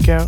Shouting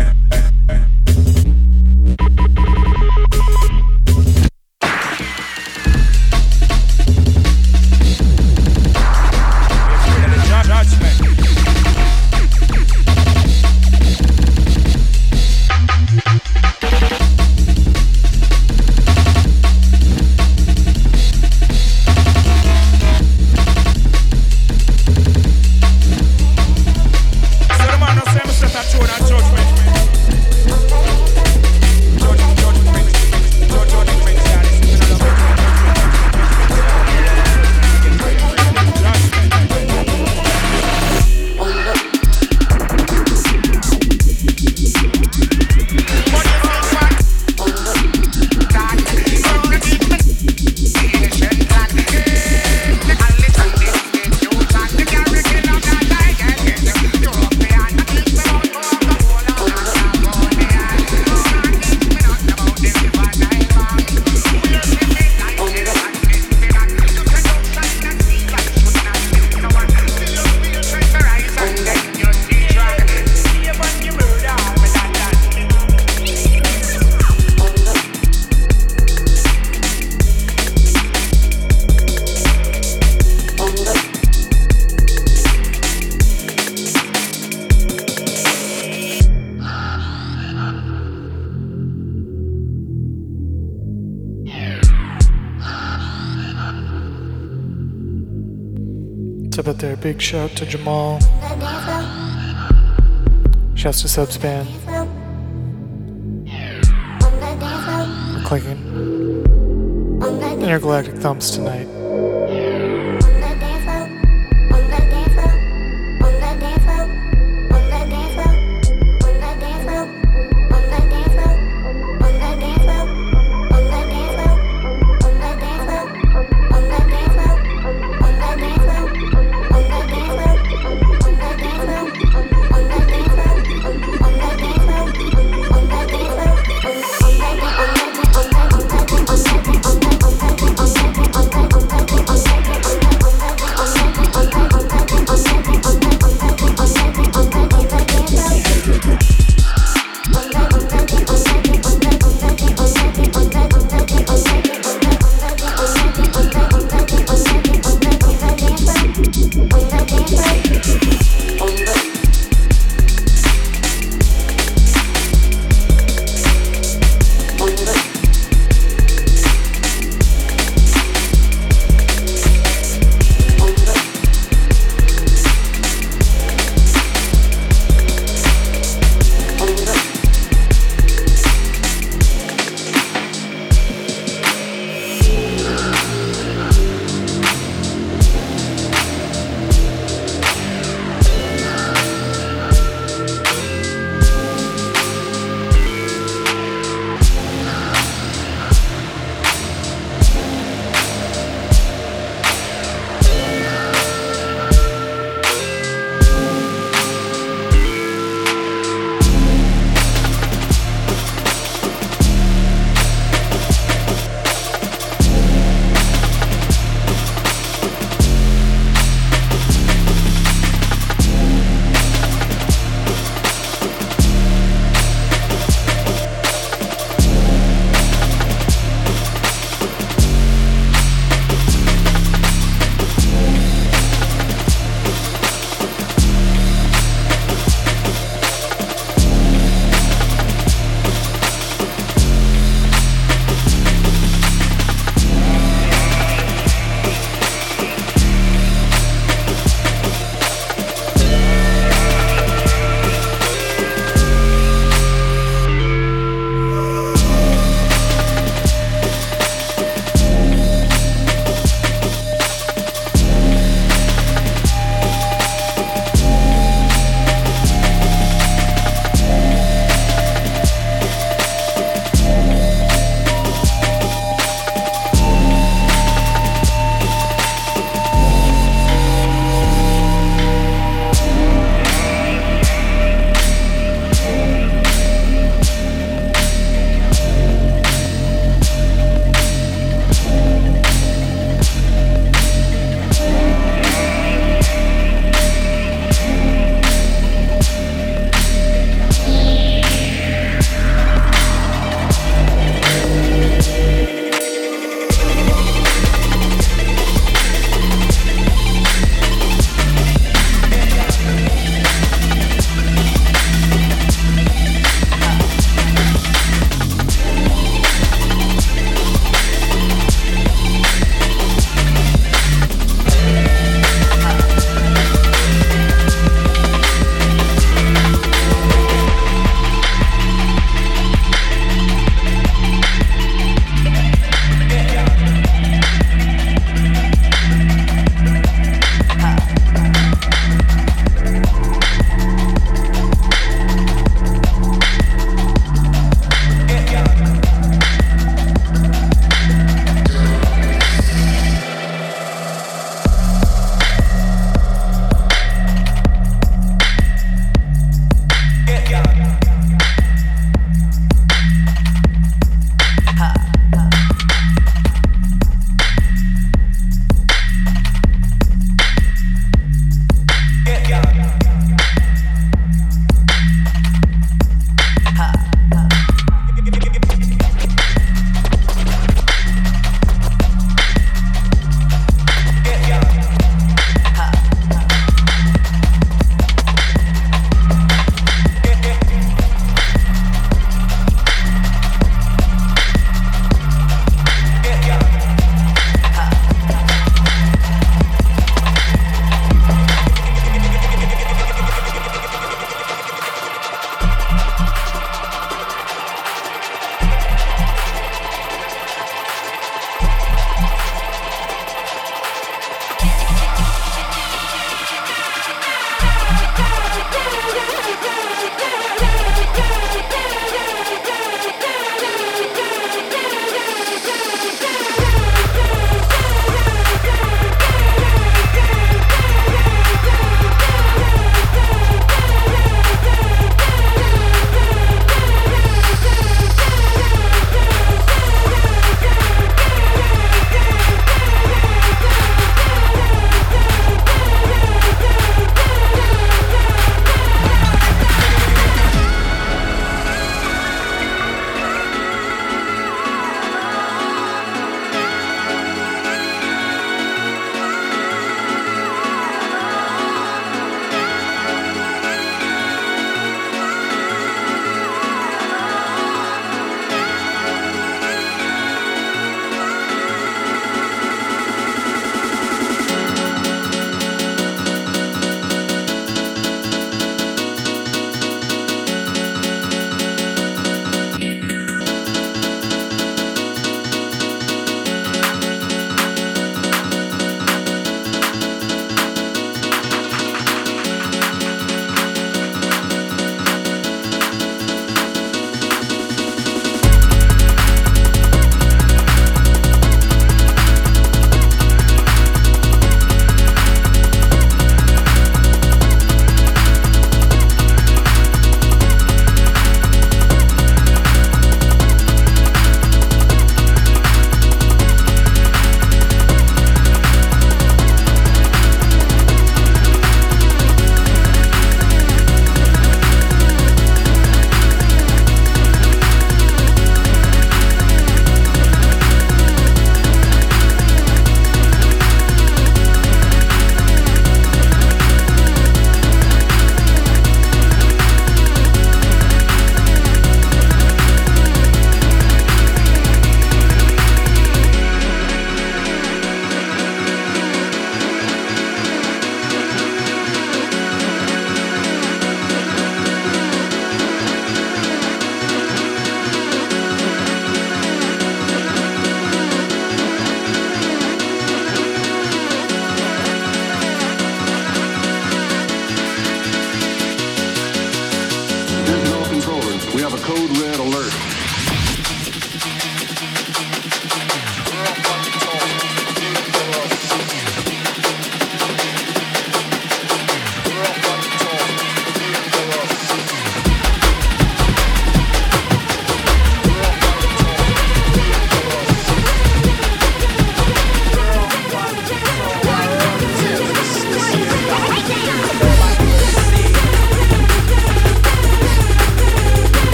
shout shout to Jamal. Shouts to Subspan. Clicking. Intergalactic Thumps tonight.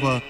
Soul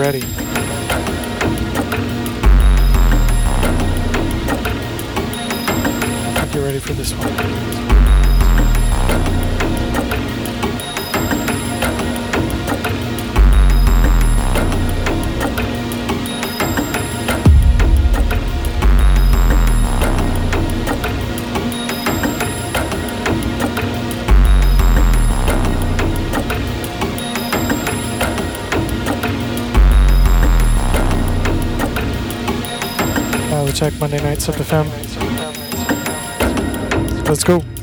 ready. Monday night Sub FM. Let's go. Let's go.